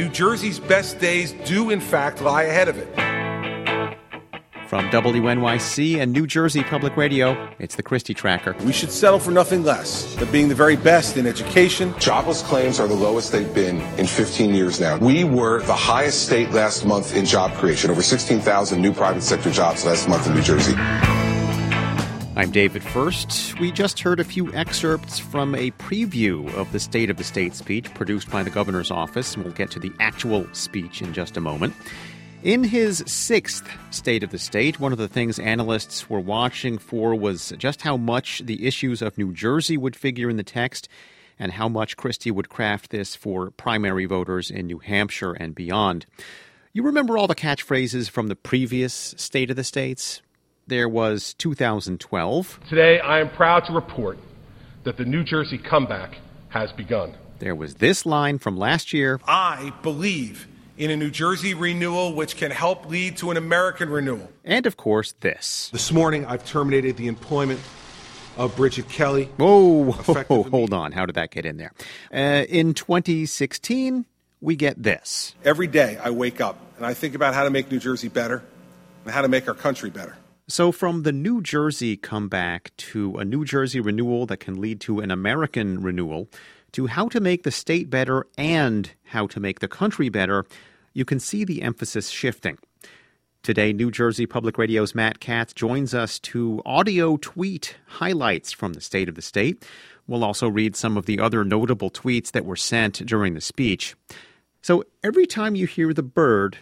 New Jersey's best days do, in fact, lie ahead of it. From WNYC and New Jersey Public Radio, it's the Christie Tracker. We should settle for nothing less than being the very best in education. Jobless claims are the lowest they've been in 15 years now. We were the highest state last month in job creation, over 16,000 new private sector jobs last month in New Jersey. I'm David Furst. We just heard a few excerpts from a preview of the State of the State speech produced by the governor's office, and we'll get to the actual speech in just a moment. In his sixth State of the State, one of the things analysts were watching for was just how much the issues of New Jersey would figure in the text and how much Christie would craft this for primary voters in New Hampshire and beyond. You remember all the catchphrases from the previous State of the States? There was 2012. Today, I am proud to report that the New Jersey comeback has begun. There was this line from last year I believe in a New Jersey renewal which can help lead to an American renewal. And of course, this. This morning, I've terminated the employment of Bridget Kelly. Whoa, hold on. How did that get in there? Uh, in 2016, we get this. Every day I wake up and I think about how to make New Jersey better and how to make our country better. So, from the New Jersey comeback to a New Jersey renewal that can lead to an American renewal, to how to make the state better and how to make the country better, you can see the emphasis shifting. Today, New Jersey Public Radio's Matt Katz joins us to audio tweet highlights from the State of the State. We'll also read some of the other notable tweets that were sent during the speech. So every time you hear the bird,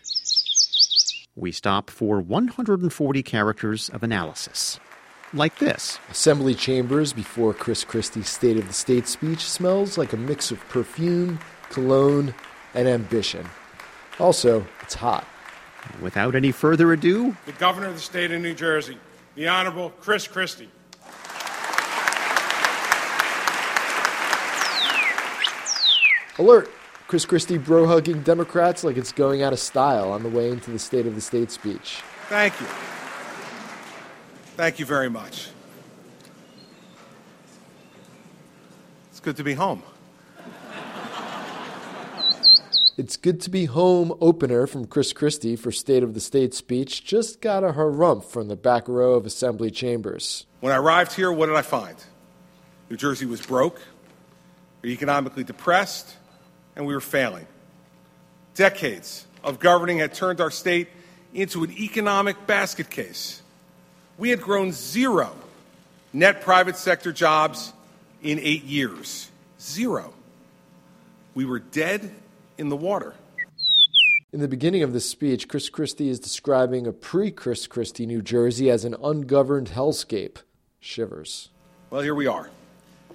we stop for 140 characters of analysis. Like this Assembly chambers before Chris Christie's State of the State speech smells like a mix of perfume, cologne, and ambition. Also, it's hot. Without any further ado, the governor of the state of New Jersey, the Honorable Chris Christie. Alert! Chris Christie bro hugging Democrats like it's going out of style on the way into the State of the State speech. Thank you. Thank you very much. It's good to be home. It's good to be home opener from Chris Christie for State of the State speech just got a harumph from the back row of assembly chambers. When I arrived here, what did I find? New Jersey was broke, economically depressed, and we were failing. Decades of governing had turned our state into an economic basket case. We had grown zero net private sector jobs in eight years. Zero. We were dead in the water. In the beginning of this speech, Chris Christie is describing a pre Chris Christie New Jersey as an ungoverned hellscape. Shivers. Well, here we are.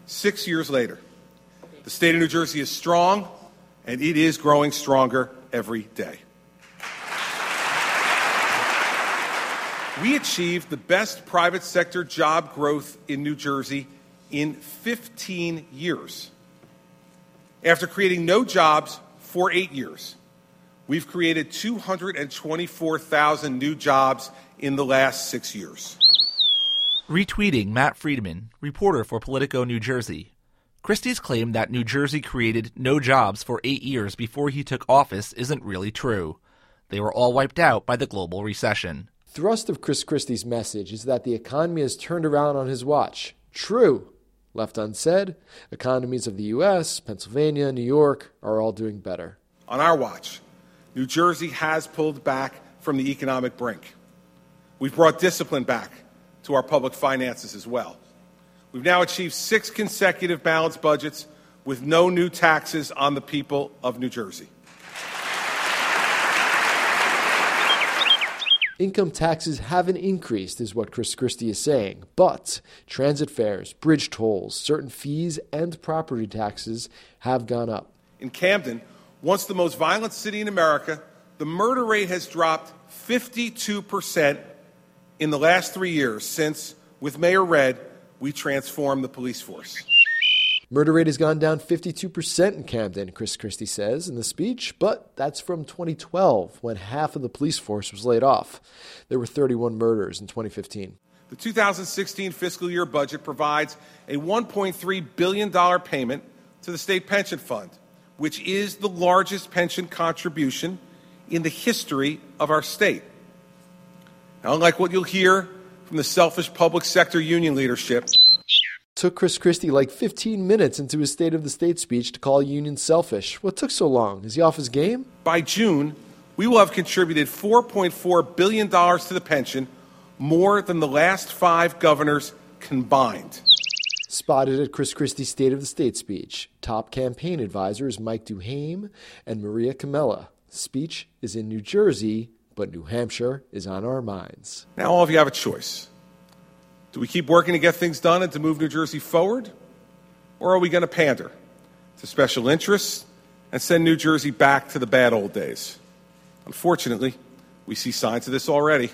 Six years later. The state of New Jersey is strong, and it is growing stronger every day. We achieved the best private sector job growth in New Jersey in 15 years. After creating no jobs for eight years. We've created 224,000 new jobs in the last six years. Retweeting Matt Friedman, reporter for Politico New Jersey. Christie's claim that New Jersey created no jobs for eight years before he took office isn't really true. They were all wiped out by the global recession. Thrust of Chris Christie's message is that the economy has turned around on his watch. True. Left unsaid, economies of the U.S., Pennsylvania, New York are all doing better. On our watch, New Jersey has pulled back from the economic brink. We've brought discipline back to our public finances as well. We've now achieved six consecutive balanced budgets with no new taxes on the people of New Jersey. Income taxes haven't increased, is what Chris Christie is saying, but transit fares, bridge tolls, certain fees, and property taxes have gone up. In Camden, once the most violent city in America, the murder rate has dropped 52% in the last three years since, with Mayor Redd, we transform the police force. Murder rate has gone down 52% in Camden, Chris Christie says in the speech, but that's from 2012 when half of the police force was laid off. There were 31 murders in 2015. The 2016 fiscal year budget provides a $1.3 billion payment to the state pension fund, which is the largest pension contribution in the history of our state. Now, unlike what you'll hear from the selfish public sector union leadership, took Chris Christie like 15 minutes into his State of the State speech to call unions selfish. What took so long? Is he off his game? By June, we will have contributed $4.4 billion to the pension, more than the last five governors combined. Spotted at Chris Christie's State of the State speech, top campaign advisors Mike DuHaime and Maria Comella. Speech is in New Jersey, but New Hampshire is on our minds. Now, all of you have a choice. Do we keep working to get things done and to move New Jersey forward? Or are we going to pander to special interests and send New Jersey back to the bad old days? Unfortunately, we see signs of this already.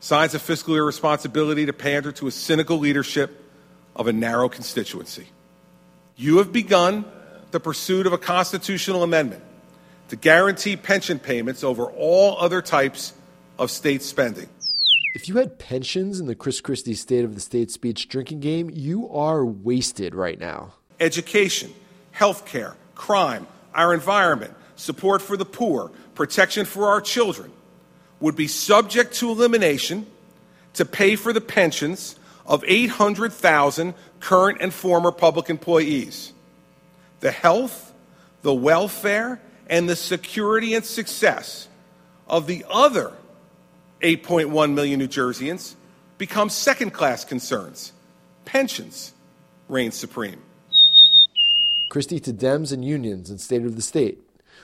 Signs of fiscal irresponsibility to pander to a cynical leadership of a narrow constituency. You have begun the pursuit of a constitutional amendment to guarantee pension payments over all other types of state spending. If you had pensions in the Chris Christie State of the State speech drinking game, you are wasted right now. Education, health care, crime, our environment, support for the poor, protection for our children would be subject to elimination to pay for the pensions of 800,000 current and former public employees. The health, the welfare, and the security and success of the other 8.1 million New Jerseyans become second class concerns. Pensions reign supreme. Christie to Dems and unions and State of the State.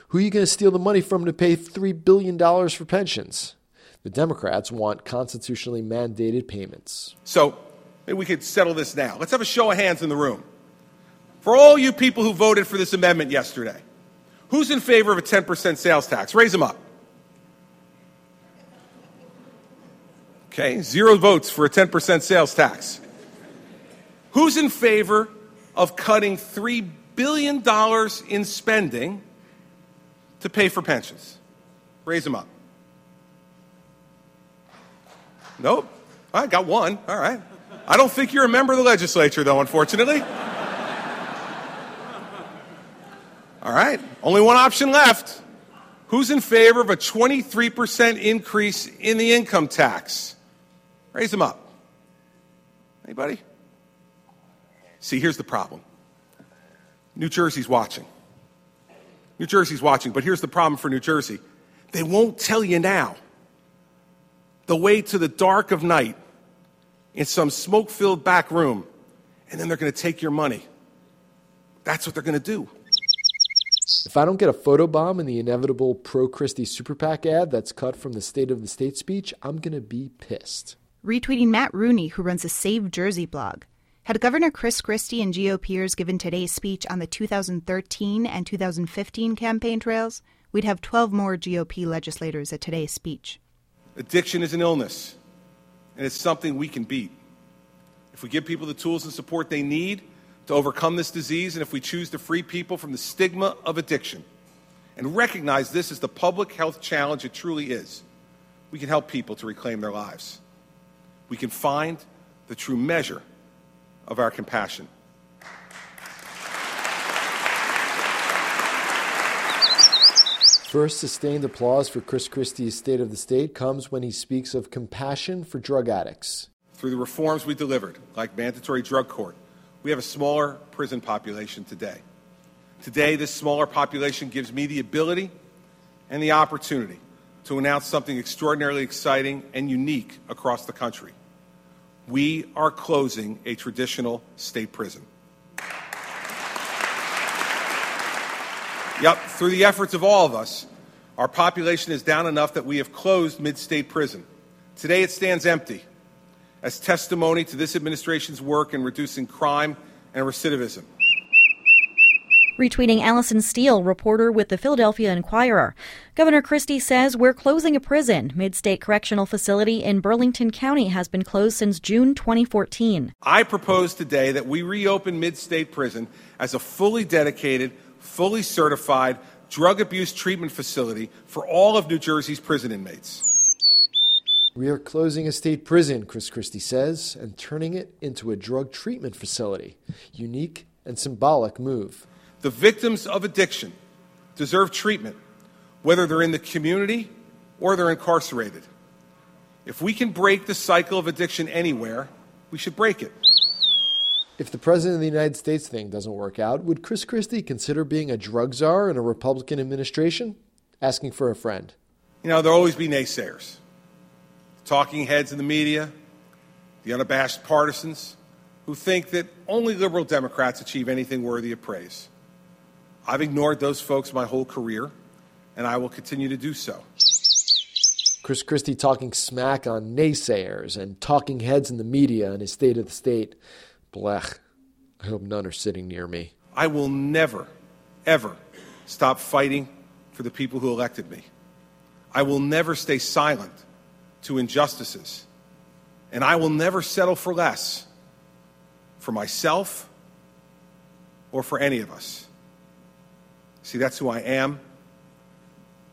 Who are you going to steal the money from to pay $3 billion for pensions? The Democrats want constitutionally mandated payments. So maybe we could settle this now. Let's have a show of hands in the room. For all you people who voted for this amendment yesterday, who's in favor of a 10% sales tax? Raise them up. Okay, zero votes for a 10% sales tax. Who's in favor of cutting $3 billion in spending to pay for pensions? Raise them up. Nope. I got one. All right. I don't think you're a member of the legislature, though, unfortunately. All right. Only one option left. Who's in favor of a 23% increase in the income tax? Raise them up. Anybody? See, here's the problem New Jersey's watching. New Jersey's watching, but here's the problem for New Jersey they won't tell you now. The way to the dark of night in some smoke filled back room, and then they're going to take your money. That's what they're going to do. If I don't get a photobomb in the inevitable pro Christie super PAC ad that's cut from the State of the State speech, I'm going to be pissed retweeting Matt Rooney, who runs a Save Jersey blog. Had Governor Chris Christie and GOPers given today's speech on the 2013 and 2015 campaign trails, we'd have 12 more GOP legislators at today's speech. Addiction is an illness, and it's something we can beat. If we give people the tools and support they need to overcome this disease, and if we choose to free people from the stigma of addiction and recognize this as the public health challenge it truly is, we can help people to reclaim their lives we can find the true measure of our compassion. First sustained applause for Chris Christie's State of the State comes when he speaks of compassion for drug addicts. Through the reforms we delivered, like mandatory drug court, we have a smaller prison population today. Today, this smaller population gives me the ability and the opportunity to announce something extraordinarily exciting and unique across the country. We are closing a traditional state prison. Yep, through the efforts of all of us, our population is down enough that we have closed mid state prison. Today it stands empty as testimony to this administration's work in reducing crime and recidivism. Retweeting Allison Steele, reporter with the Philadelphia Inquirer. Governor Christie says we're closing a prison. Mid State Correctional Facility in Burlington County has been closed since June 2014. I propose today that we reopen Mid State Prison as a fully dedicated, fully certified drug abuse treatment facility for all of New Jersey's prison inmates. We are closing a state prison, Chris Christie says, and turning it into a drug treatment facility. Unique and symbolic move. The victims of addiction deserve treatment, whether they're in the community or they're incarcerated. If we can break the cycle of addiction anywhere, we should break it. If the President of the United States thing doesn't work out, would Chris Christie consider being a drug czar in a Republican administration? Asking for a friend. You know, there'll always be naysayers. Talking heads in the media, the unabashed partisans who think that only liberal Democrats achieve anything worthy of praise. I've ignored those folks my whole career, and I will continue to do so. Chris Christie talking smack on naysayers and talking heads in the media in his State of the State. Blech. I hope none are sitting near me. I will never, ever stop fighting for the people who elected me. I will never stay silent to injustices. And I will never settle for less for myself or for any of us. See, that's who I am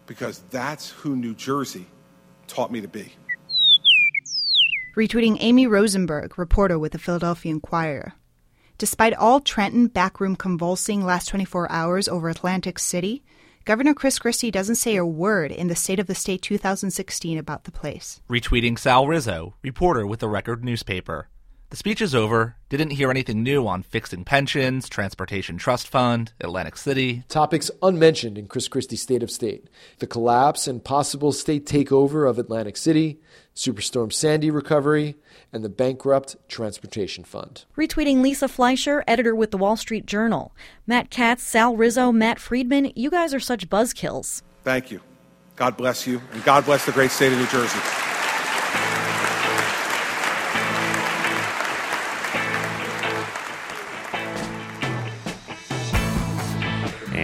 because that's who New Jersey taught me to be. Retweeting Amy Rosenberg, reporter with the Philadelphia Inquirer. Despite all Trenton backroom convulsing last 24 hours over Atlantic City, Governor Chris Christie doesn't say a word in the State of the State 2016 about the place. Retweeting Sal Rizzo, reporter with the Record newspaper. The speech is over. Didn't hear anything new on fixing pensions, Transportation Trust Fund, Atlantic City. Topics unmentioned in Chris Christie's State of State the collapse and possible state takeover of Atlantic City, Superstorm Sandy recovery, and the bankrupt Transportation Fund. Retweeting Lisa Fleisher, editor with the Wall Street Journal. Matt Katz, Sal Rizzo, Matt Friedman, you guys are such buzzkills. Thank you. God bless you, and God bless the great state of New Jersey.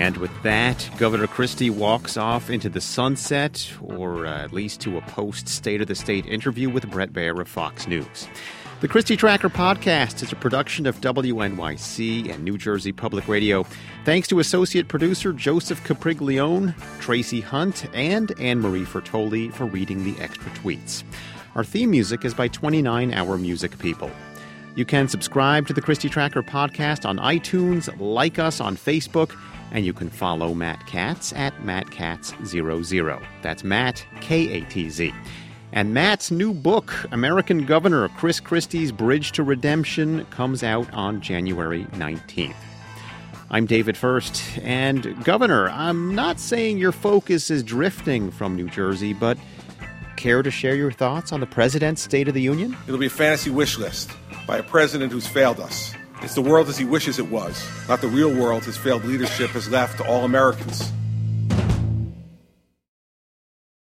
And with that, Governor Christie walks off into the sunset, or uh, at least to a post State of the State interview with Bret Baier of Fox News. The Christie Tracker podcast is a production of WNYC and New Jersey Public Radio. Thanks to associate producer Joseph Capriglione, Tracy Hunt, and Anne Marie Fertoli for reading the extra tweets. Our theme music is by 29 Hour Music People. You can subscribe to the Christie Tracker podcast on iTunes, like us on Facebook, and you can follow Matt Katz at MattKatz00. That's Matt, K A T Z. And Matt's new book, American Governor Chris Christie's Bridge to Redemption, comes out on January 19th. I'm David Furst, and Governor, I'm not saying your focus is drifting from New Jersey, but care to share your thoughts on the President's State of the Union? It'll be a fantasy wish list by a president who's failed us. It's the world as he wishes it was, not the real world his failed leadership has left to all Americans.